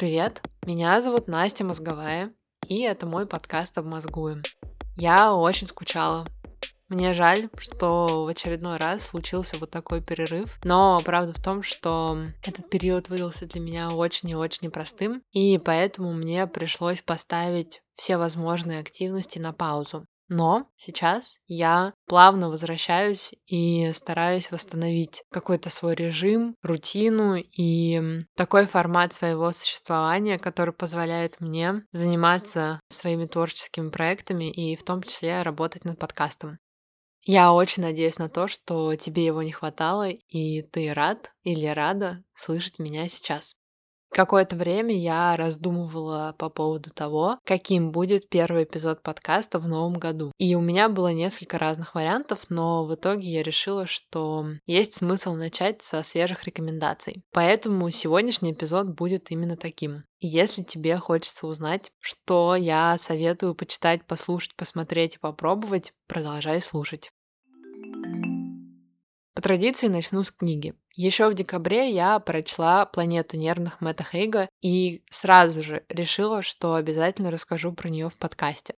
Привет, меня зовут Настя Мозговая, и это мой подкаст «Обмозгуем». Я очень скучала. Мне жаль, что в очередной раз случился вот такой перерыв, но правда в том, что этот период выдался для меня очень и очень непростым, и поэтому мне пришлось поставить все возможные активности на паузу. Но сейчас я плавно возвращаюсь и стараюсь восстановить какой-то свой режим, рутину и такой формат своего существования, который позволяет мне заниматься своими творческими проектами и в том числе работать над подкастом. Я очень надеюсь на то, что тебе его не хватало, и ты рад или рада слышать меня сейчас. Какое-то время я раздумывала по поводу того, каким будет первый эпизод подкаста в новом году. И у меня было несколько разных вариантов, но в итоге я решила, что есть смысл начать со свежих рекомендаций. Поэтому сегодняшний эпизод будет именно таким. Если тебе хочется узнать, что я советую почитать, послушать, посмотреть и попробовать, продолжай слушать. По традиции начну с книги. Еще в декабре я прочла «Планету нервных» Мэтта Хейга и сразу же решила, что обязательно расскажу про нее в подкасте.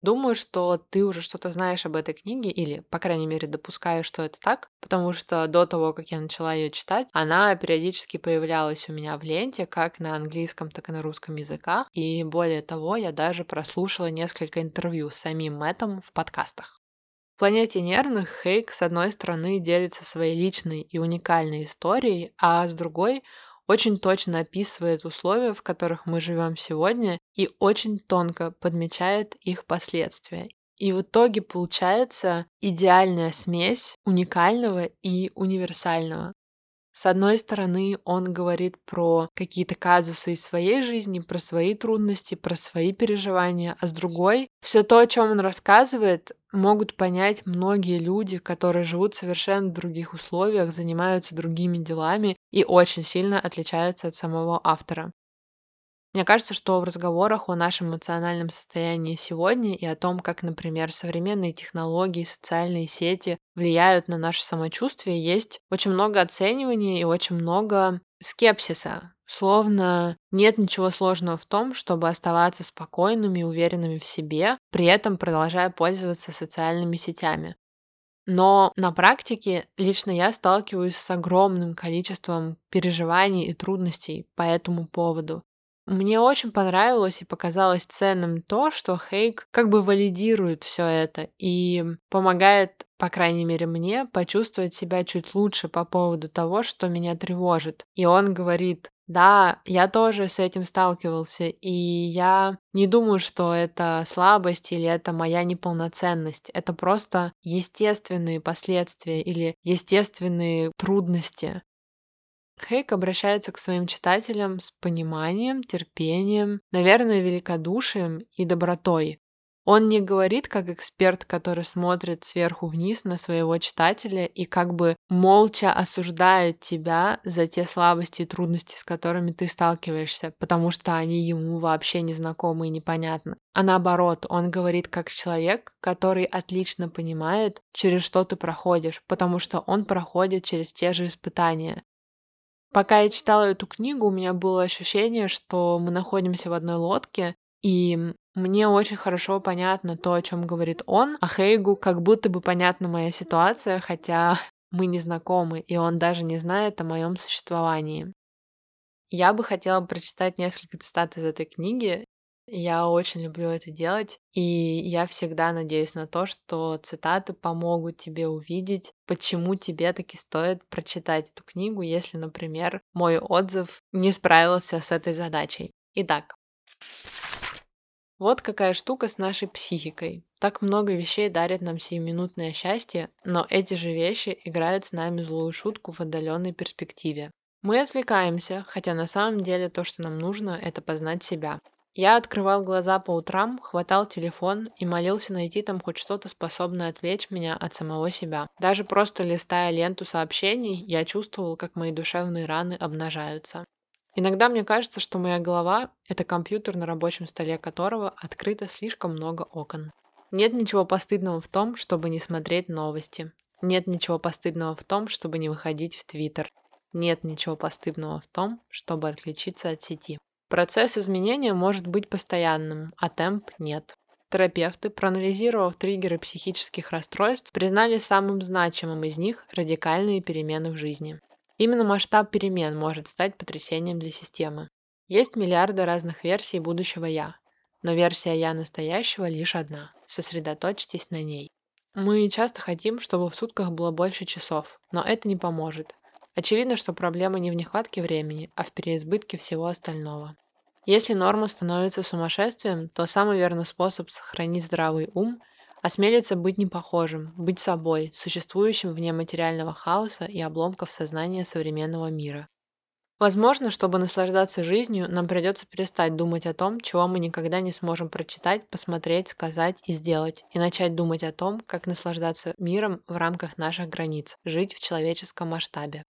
Думаю, что ты уже что-то знаешь об этой книге, или, по крайней мере, допускаю, что это так, потому что до того, как я начала ее читать, она периодически появлялась у меня в ленте, как на английском, так и на русском языках, и более того, я даже прослушала несколько интервью с самим Мэттом в подкастах. В «Планете нервных» Хейк, с одной стороны, делится своей личной и уникальной историей, а с другой очень точно описывает условия, в которых мы живем сегодня, и очень тонко подмечает их последствия. И в итоге получается идеальная смесь уникального и универсального. С одной стороны, он говорит про какие-то казусы из своей жизни, про свои трудности, про свои переживания, а с другой, все то, о чем он рассказывает, могут понять многие люди, которые живут совершенно в других условиях, занимаются другими делами и очень сильно отличаются от самого автора. Мне кажется, что в разговорах о нашем эмоциональном состоянии сегодня и о том, как, например, современные технологии, социальные сети влияют на наше самочувствие, есть очень много оценивания и очень много скепсиса. Словно нет ничего сложного в том, чтобы оставаться спокойными и уверенными в себе, при этом продолжая пользоваться социальными сетями. Но на практике лично я сталкиваюсь с огромным количеством переживаний и трудностей по этому поводу. Мне очень понравилось и показалось ценным то, что Хейк как бы валидирует все это и помогает, по крайней мере мне, почувствовать себя чуть лучше по поводу того, что меня тревожит. И он говорит, да, я тоже с этим сталкивался, и я не думаю, что это слабость или это моя неполноценность. Это просто естественные последствия или естественные трудности. Хейк обращается к своим читателям с пониманием, терпением, наверное, великодушием и добротой. Он не говорит как эксперт, который смотрит сверху вниз на своего читателя и как бы молча осуждает тебя за те слабости и трудности, с которыми ты сталкиваешься, потому что они ему вообще не знакомы и непонятны. А наоборот, он говорит как человек, который отлично понимает, через что ты проходишь, потому что он проходит через те же испытания. Пока я читала эту книгу, у меня было ощущение, что мы находимся в одной лодке, и мне очень хорошо понятно то, о чем говорит он, а Хейгу как будто бы понятна моя ситуация, хотя мы не знакомы, и он даже не знает о моем существовании. Я бы хотела прочитать несколько цитат из этой книги, я очень люблю это делать, и я всегда надеюсь на то, что цитаты помогут тебе увидеть, почему тебе таки стоит прочитать эту книгу, если, например, мой отзыв не справился с этой задачей. Итак, вот какая штука с нашей психикой. Так много вещей дарят нам сиюминутное счастье, но эти же вещи играют с нами злую шутку в отдаленной перспективе. Мы отвлекаемся, хотя на самом деле то, что нам нужно, это познать себя. Я открывал глаза по утрам, хватал телефон и молился найти там хоть что-то способное отвлечь меня от самого себя. Даже просто листая ленту сообщений, я чувствовал, как мои душевные раны обнажаются. Иногда мне кажется, что моя голова — это компьютер, на рабочем столе которого открыто слишком много окон. Нет ничего постыдного в том, чтобы не смотреть новости. Нет ничего постыдного в том, чтобы не выходить в Твиттер. Нет ничего постыдного в том, чтобы отключиться от сети. Процесс изменения может быть постоянным, а темп нет. Терапевты, проанализировав триггеры психических расстройств, признали самым значимым из них радикальные перемены в жизни. Именно масштаб перемен может стать потрясением для системы. Есть миллиарды разных версий будущего «я», но версия «я» настоящего лишь одна. Сосредоточьтесь на ней. Мы часто хотим, чтобы в сутках было больше часов, но это не поможет. Очевидно, что проблема не в нехватке времени, а в переизбытке всего остального. Если норма становится сумасшествием, то самый верный способ сохранить здравый ум – осмелиться быть непохожим, быть собой, существующим вне материального хаоса и обломков сознания современного мира. Возможно, чтобы наслаждаться жизнью, нам придется перестать думать о том, чего мы никогда не сможем прочитать, посмотреть, сказать и сделать, и начать думать о том, как наслаждаться миром в рамках наших границ, жить в человеческом масштабе.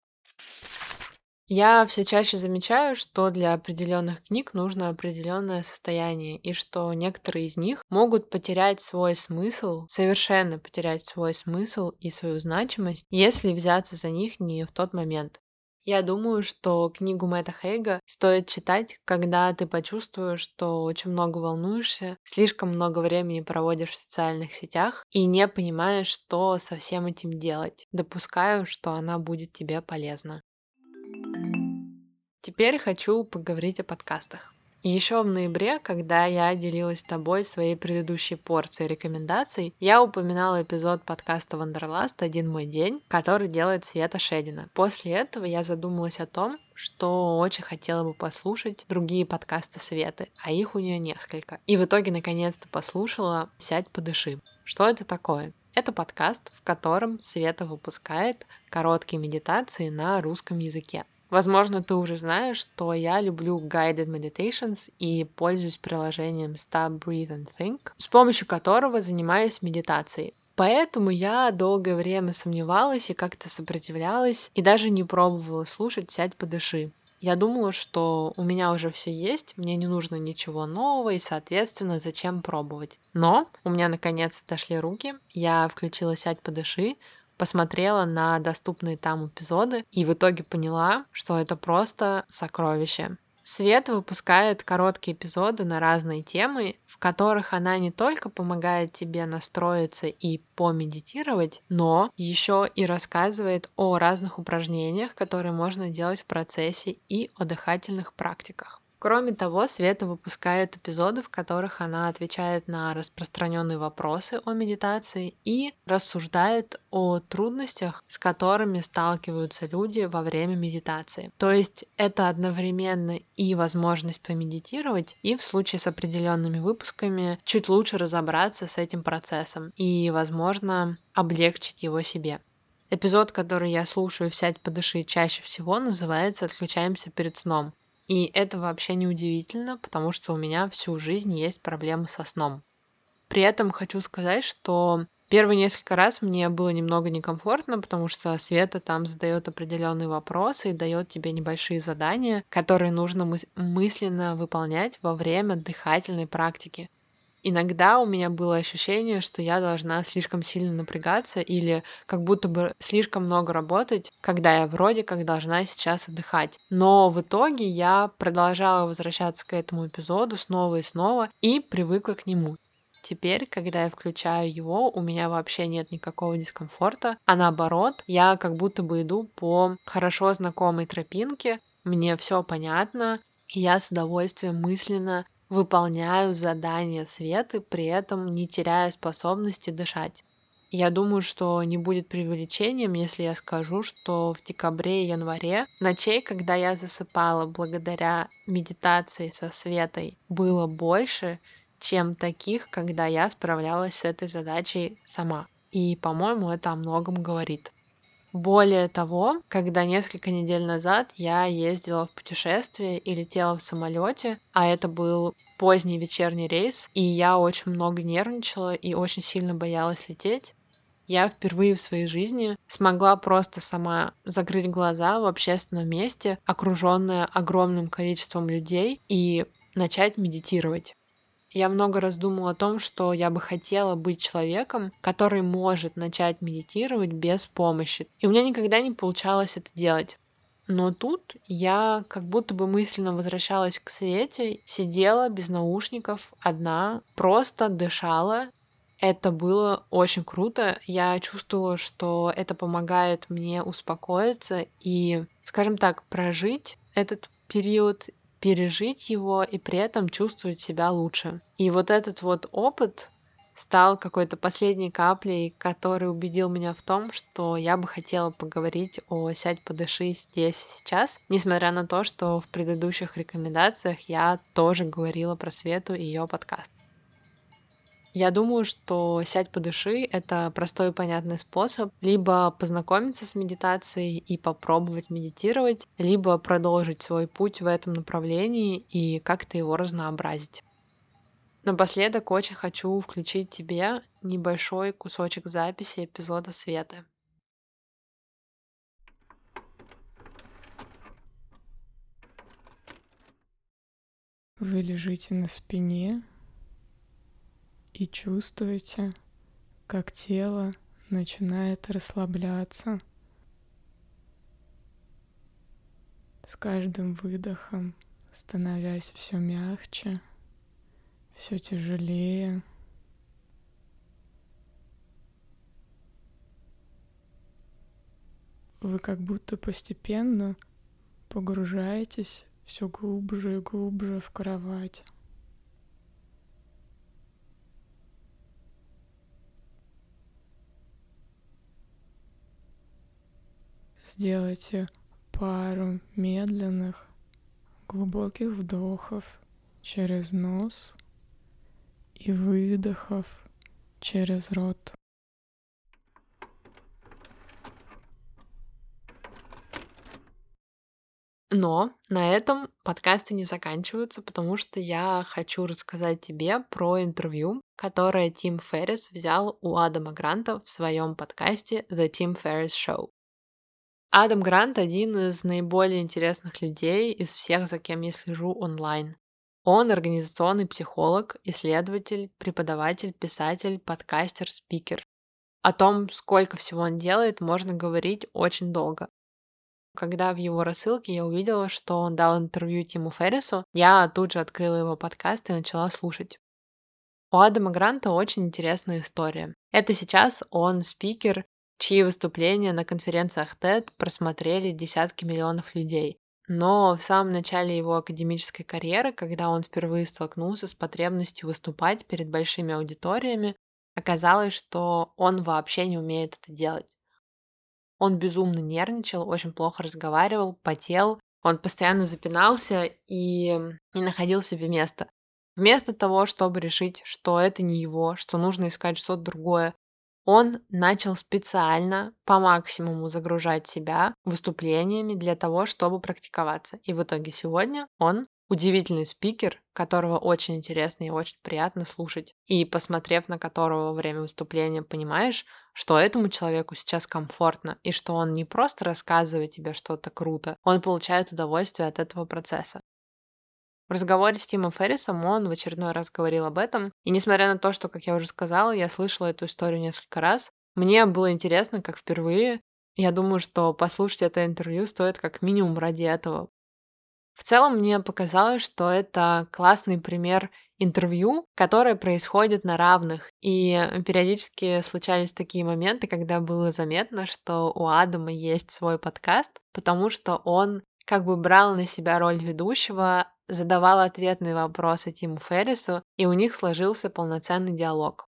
Я все чаще замечаю, что для определенных книг нужно определенное состояние, и что некоторые из них могут потерять свой смысл, совершенно потерять свой смысл и свою значимость, если взяться за них не в тот момент. Я думаю, что книгу Мэтта Хейга стоит читать, когда ты почувствуешь, что очень много волнуешься, слишком много времени проводишь в социальных сетях и не понимаешь, что со всем этим делать. Допускаю, что она будет тебе полезна. Теперь хочу поговорить о подкастах. Еще в ноябре, когда я делилась с тобой своей предыдущей порцией рекомендаций, я упоминала эпизод подкаста «Wanderlust. Один мой день», который делает Света Шедина. После этого я задумалась о том, что очень хотела бы послушать другие подкасты Светы, а их у нее несколько. И в итоге наконец-то послушала «Сядь, подыши». Что это такое? Это подкаст, в котором Света выпускает короткие медитации на русском языке. Возможно, ты уже знаешь, что я люблю guided meditations и пользуюсь приложением Stop, Breathe and Think, с помощью которого занимаюсь медитацией. Поэтому я долгое время сомневалась и как-то сопротивлялась, и даже не пробовала слушать «Сядь, подыши». Я думала, что у меня уже все есть, мне не нужно ничего нового, и, соответственно, зачем пробовать. Но у меня наконец дошли руки, я включила «Сядь, подыши», посмотрела на доступные там эпизоды и в итоге поняла, что это просто сокровище. Свет выпускает короткие эпизоды на разные темы, в которых она не только помогает тебе настроиться и помедитировать, но еще и рассказывает о разных упражнениях, которые можно делать в процессе и о дыхательных практиках. Кроме того, Света выпускает эпизоды, в которых она отвечает на распространенные вопросы о медитации и рассуждает о трудностях, с которыми сталкиваются люди во время медитации. То есть это одновременно и возможность помедитировать, и в случае с определенными выпусками чуть лучше разобраться с этим процессом и, возможно, облегчить его себе. Эпизод, который я слушаю «Сядь, подыши» чаще всего, называется «Отключаемся перед сном». И это вообще не удивительно, потому что у меня всю жизнь есть проблемы со сном. При этом хочу сказать, что Первые несколько раз мне было немного некомфортно, потому что Света там задает определенные вопросы и дает тебе небольшие задания, которые нужно мыс- мысленно выполнять во время дыхательной практики. Иногда у меня было ощущение, что я должна слишком сильно напрягаться или как будто бы слишком много работать, когда я вроде как должна сейчас отдыхать. Но в итоге я продолжала возвращаться к этому эпизоду снова и снова и привыкла к нему. Теперь, когда я включаю его, у меня вообще нет никакого дискомфорта, а наоборот, я как будто бы иду по хорошо знакомой тропинке, мне все понятно, и я с удовольствием мысленно выполняю задания Светы, при этом не теряя способности дышать. Я думаю, что не будет преувеличением, если я скажу, что в декабре и январе ночей, когда я засыпала благодаря медитации со Светой, было больше, чем таких, когда я справлялась с этой задачей сама. И, по-моему, это о многом говорит. Более того, когда несколько недель назад я ездила в путешествие и летела в самолете, а это был поздний вечерний рейс, и я очень много нервничала и очень сильно боялась лететь, я впервые в своей жизни смогла просто сама закрыть глаза в общественном месте, окруженная огромным количеством людей, и начать медитировать. Я много раз думала о том, что я бы хотела быть человеком, который может начать медитировать без помощи. И у меня никогда не получалось это делать. Но тут я как будто бы мысленно возвращалась к Свете, сидела без наушников, одна, просто дышала. Это было очень круто. Я чувствовала, что это помогает мне успокоиться и, скажем так, прожить этот период, пережить его и при этом чувствовать себя лучше. И вот этот вот опыт стал какой-то последней каплей, который убедил меня в том, что я бы хотела поговорить о «Сядь, подыши» здесь и сейчас, несмотря на то, что в предыдущих рекомендациях я тоже говорила про Свету и ее подкаст. Я думаю, что «Сядь, подыши» — это простой и понятный способ либо познакомиться с медитацией и попробовать медитировать, либо продолжить свой путь в этом направлении и как-то его разнообразить. Напоследок очень хочу включить тебе небольшой кусочек записи эпизода Светы. Вы лежите на спине и чувствуете, как тело начинает расслабляться. С каждым выдохом становясь все мягче — все тяжелее. Вы как будто постепенно погружаетесь все глубже и глубже в кровать. Сделайте пару медленных, глубоких вдохов через нос и выдохов через рот. Но на этом подкасты не заканчиваются, потому что я хочу рассказать тебе про интервью, которое Тим Феррис взял у Адама Гранта в своем подкасте The Tim Ferriss Show. Адам Грант один из наиболее интересных людей из всех, за кем я слежу онлайн. Он организационный психолог, исследователь, преподаватель, писатель, подкастер, спикер. О том, сколько всего он делает, можно говорить очень долго. Когда в его рассылке я увидела, что он дал интервью Тиму Феррису, я тут же открыла его подкаст и начала слушать. У Адама Гранта очень интересная история. Это сейчас он спикер, чьи выступления на конференциях TED просмотрели десятки миллионов людей. Но в самом начале его академической карьеры, когда он впервые столкнулся с потребностью выступать перед большими аудиториями, оказалось, что он вообще не умеет это делать. Он безумно нервничал, очень плохо разговаривал, потел, он постоянно запинался и не находил себе места. Вместо того, чтобы решить, что это не его, что нужно искать что-то другое, он начал специально по максимуму загружать себя выступлениями для того, чтобы практиковаться. И в итоге сегодня он удивительный спикер, которого очень интересно и очень приятно слушать. И посмотрев на которого во время выступления, понимаешь, что этому человеку сейчас комфортно, и что он не просто рассказывает тебе что-то круто, он получает удовольствие от этого процесса. В разговоре с Тимом Феррисом он в очередной раз говорил об этом. И несмотря на то, что, как я уже сказала, я слышала эту историю несколько раз, мне было интересно, как впервые. Я думаю, что послушать это интервью стоит как минимум ради этого. В целом мне показалось, что это классный пример интервью, которое происходит на равных. И периодически случались такие моменты, когда было заметно, что у Адама есть свой подкаст, потому что он как бы брал на себя роль ведущего, задавал ответные вопросы Тиму Феррису, и у них сложился полноценный диалог.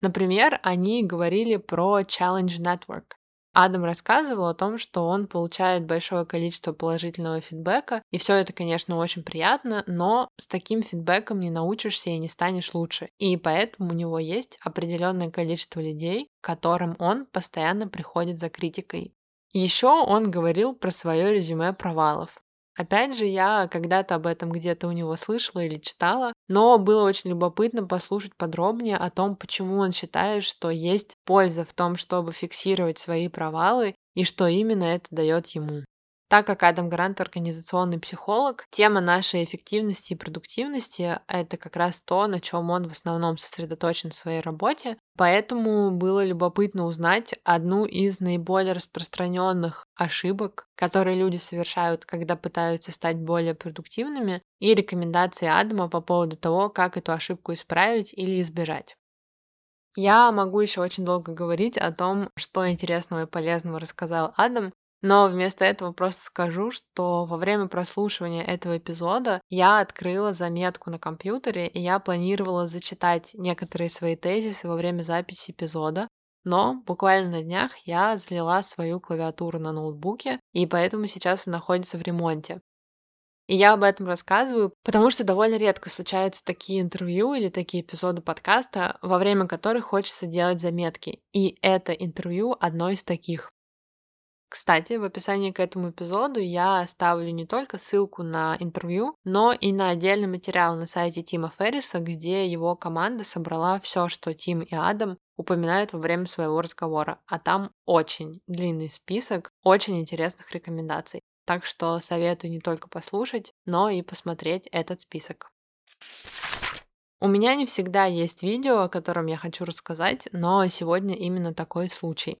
Например, они говорили про Challenge Network. Адам рассказывал о том, что он получает большое количество положительного фидбэка, и все это, конечно, очень приятно, но с таким фидбэком не научишься и не станешь лучше. И поэтому у него есть определенное количество людей, которым он постоянно приходит за критикой. Еще он говорил про свое резюме провалов. Опять же, я когда-то об этом где-то у него слышала или читала, но было очень любопытно послушать подробнее о том, почему он считает, что есть польза в том, чтобы фиксировать свои провалы и что именно это дает ему. Так как Адам Грант организационный психолог, тема нашей эффективности и продуктивности — это как раз то, на чем он в основном сосредоточен в своей работе. Поэтому было любопытно узнать одну из наиболее распространенных ошибок, которые люди совершают, когда пытаются стать более продуктивными, и рекомендации Адама по поводу того, как эту ошибку исправить или избежать. Я могу еще очень долго говорить о том, что интересного и полезного рассказал Адам, но вместо этого просто скажу, что во время прослушивания этого эпизода я открыла заметку на компьютере, и я планировала зачитать некоторые свои тезисы во время записи эпизода, но буквально на днях я залила свою клавиатуру на ноутбуке, и поэтому сейчас он находится в ремонте. И я об этом рассказываю, потому что довольно редко случаются такие интервью или такие эпизоды подкаста, во время которых хочется делать заметки. И это интервью одно из таких. Кстати, в описании к этому эпизоду я оставлю не только ссылку на интервью, но и на отдельный материал на сайте Тима Ферриса, где его команда собрала все, что Тим и Адам упоминают во время своего разговора. А там очень длинный список очень интересных рекомендаций. Так что советую не только послушать, но и посмотреть этот список. У меня не всегда есть видео, о котором я хочу рассказать, но сегодня именно такой случай.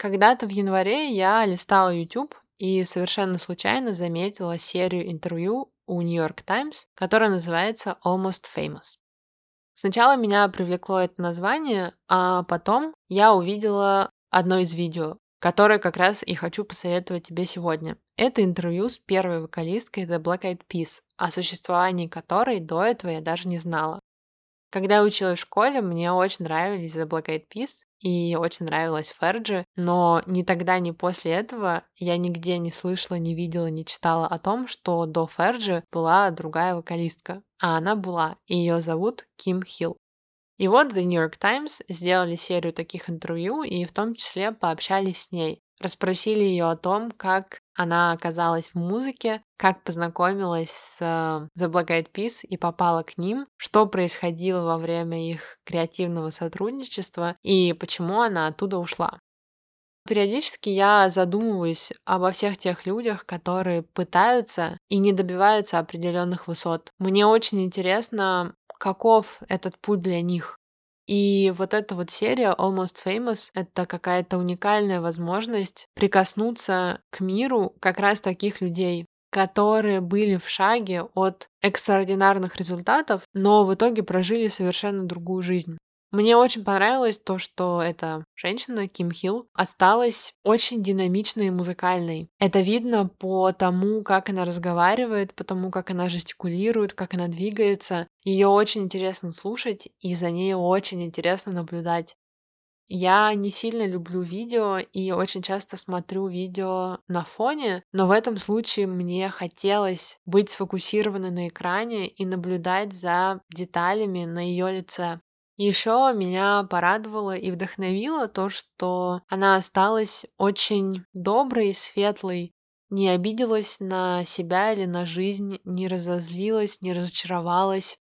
Когда-то в январе я листала YouTube и совершенно случайно заметила серию интервью у New York Times, которая называется Almost Famous. Сначала меня привлекло это название, а потом я увидела одно из видео, которое как раз и хочу посоветовать тебе сегодня. Это интервью с первой вокалисткой The Black Eyed Peas, о существовании которой до этого я даже не знала. Когда я училась в школе, мне очень нравились The Black Eyed Peas, и очень нравилась Ферджи, но ни тогда, ни после этого я нигде не слышала, не видела, не читала о том, что до Ферджи была другая вокалистка, а она была, и ее зовут Ким Хилл. И вот The New York Times сделали серию таких интервью и в том числе пообщались с ней. Расспросили ее о том, как она оказалась в музыке, как познакомилась с э, The Black Eyed Peas и попала к ним, что происходило во время их креативного сотрудничества и почему она оттуда ушла. Периодически я задумываюсь обо всех тех людях, которые пытаются и не добиваются определенных высот. Мне очень интересно, каков этот путь для них. И вот эта вот серия Almost Famous — это какая-то уникальная возможность прикоснуться к миру как раз таких людей, которые были в шаге от экстраординарных результатов, но в итоге прожили совершенно другую жизнь. Мне очень понравилось то, что эта женщина, Ким Хилл, осталась очень динамичной и музыкальной. Это видно по тому, как она разговаривает, по тому, как она жестикулирует, как она двигается. Ее очень интересно слушать, и за ней очень интересно наблюдать. Я не сильно люблю видео и очень часто смотрю видео на фоне, но в этом случае мне хотелось быть сфокусированной на экране и наблюдать за деталями на ее лице. Еще меня порадовало и вдохновило то, что она осталась очень доброй и светлой, не обиделась на себя или на жизнь, не разозлилась, не разочаровалась.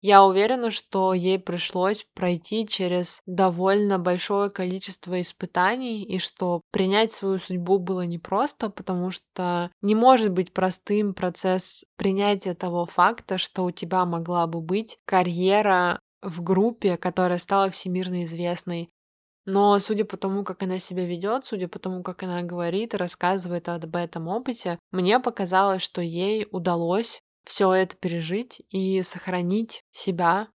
Я уверена, что ей пришлось пройти через довольно большое количество испытаний, и что принять свою судьбу было непросто, потому что не может быть простым процесс принятия того факта, что у тебя могла бы быть карьера в группе, которая стала всемирно известной. Но судя по тому, как она себя ведет, судя по тому, как она говорит и рассказывает об этом опыте, мне показалось, что ей удалось все это пережить и сохранить себя.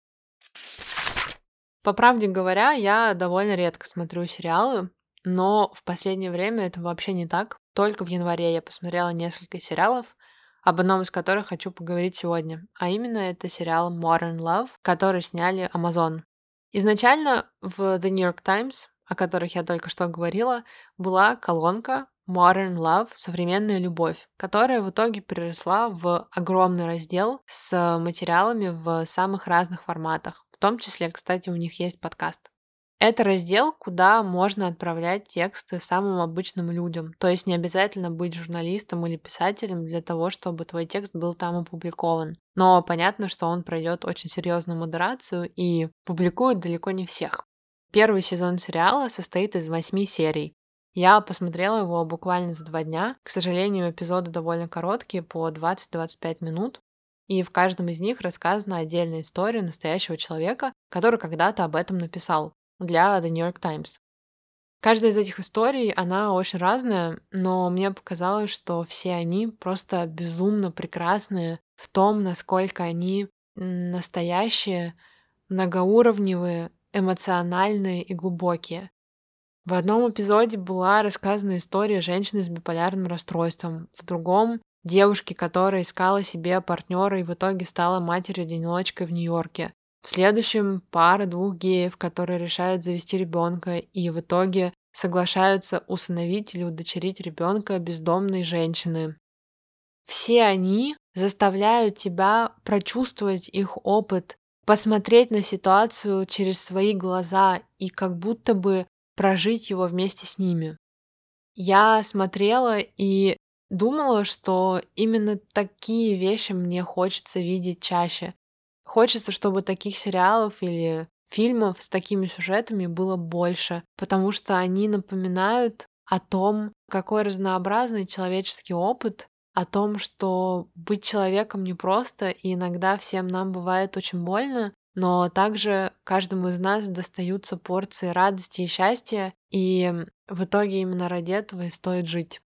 По правде говоря, я довольно редко смотрю сериалы, но в последнее время это вообще не так. Только в январе я посмотрела несколько сериалов, об одном из которых хочу поговорить сегодня. А именно это сериал Modern Love, который сняли Amazon. Изначально в The New York Times, о которых я только что говорила, была колонка Modern Love — современная любовь, которая в итоге переросла в огромный раздел с материалами в самых разных форматах. В том числе, кстати, у них есть подкаст. Это раздел, куда можно отправлять тексты самым обычным людям. То есть не обязательно быть журналистом или писателем для того, чтобы твой текст был там опубликован. Но понятно, что он пройдет очень серьезную модерацию и публикуют далеко не всех. Первый сезон сериала состоит из восьми серий. Я посмотрела его буквально за два дня. К сожалению, эпизоды довольно короткие, по 20-25 минут. И в каждом из них рассказана отдельная история настоящего человека, который когда-то об этом написал для The New York Times. Каждая из этих историй, она очень разная, но мне показалось, что все они просто безумно прекрасные в том, насколько они настоящие, многоуровневые, эмоциональные и глубокие. В одном эпизоде была рассказана история женщины с биполярным расстройством, в другом — девушки, которая искала себе партнера и в итоге стала матерью-одиночкой в Нью-Йорке. В следующем пара двух геев, которые решают завести ребенка и в итоге соглашаются усыновить или удочерить ребенка бездомной женщины. Все они заставляют тебя прочувствовать их опыт, посмотреть на ситуацию через свои глаза и как будто бы прожить его вместе с ними. Я смотрела и думала, что именно такие вещи мне хочется видеть чаще. Хочется, чтобы таких сериалов или фильмов с такими сюжетами было больше, потому что они напоминают о том, какой разнообразный человеческий опыт, о том, что быть человеком непросто, и иногда всем нам бывает очень больно, но также каждому из нас достаются порции радости и счастья, и в итоге именно ради этого и стоит жить.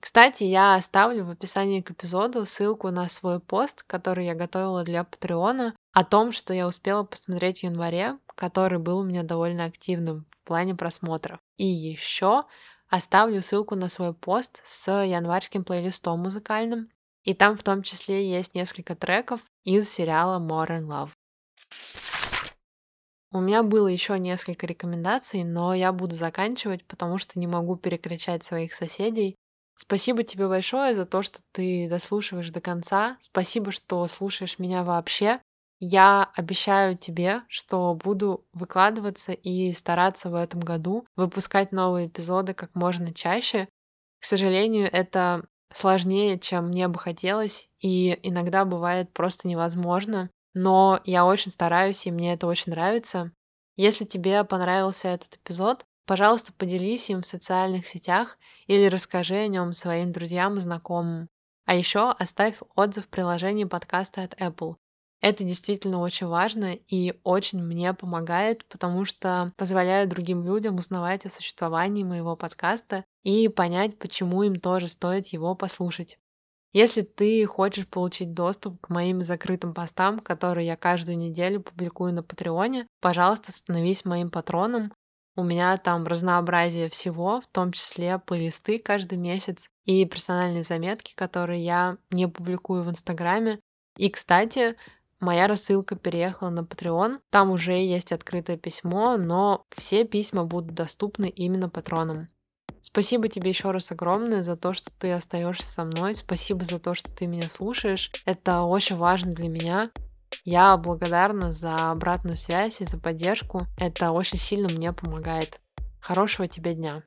Кстати, я оставлю в описании к эпизоду ссылку на свой пост, который я готовила для Патреона, о том, что я успела посмотреть в январе, который был у меня довольно активным в плане просмотров. И еще оставлю ссылку на свой пост с январским плейлистом музыкальным, и там в том числе есть несколько треков из сериала More Love. У меня было еще несколько рекомендаций, но я буду заканчивать, потому что не могу перекричать своих соседей. Спасибо тебе большое за то, что ты дослушиваешь до конца. Спасибо, что слушаешь меня вообще. Я обещаю тебе, что буду выкладываться и стараться в этом году выпускать новые эпизоды как можно чаще. К сожалению, это сложнее, чем мне бы хотелось, и иногда бывает просто невозможно. Но я очень стараюсь, и мне это очень нравится. Если тебе понравился этот эпизод, Пожалуйста, поделись им в социальных сетях или расскажи о нем своим друзьям и знакомым. А еще оставь отзыв в приложении подкаста от Apple. Это действительно очень важно и очень мне помогает, потому что позволяет другим людям узнавать о существовании моего подкаста и понять, почему им тоже стоит его послушать. Если ты хочешь получить доступ к моим закрытым постам, которые я каждую неделю публикую на Патреоне, пожалуйста, становись моим патроном. У меня там разнообразие всего, в том числе плейлисты каждый месяц и персональные заметки, которые я не публикую в Инстаграме. И, кстати, моя рассылка переехала на Patreon. Там уже есть открытое письмо, но все письма будут доступны именно патронам. Спасибо тебе еще раз огромное за то, что ты остаешься со мной. Спасибо за то, что ты меня слушаешь. Это очень важно для меня. Я благодарна за обратную связь и за поддержку. Это очень сильно мне помогает. Хорошего тебе дня.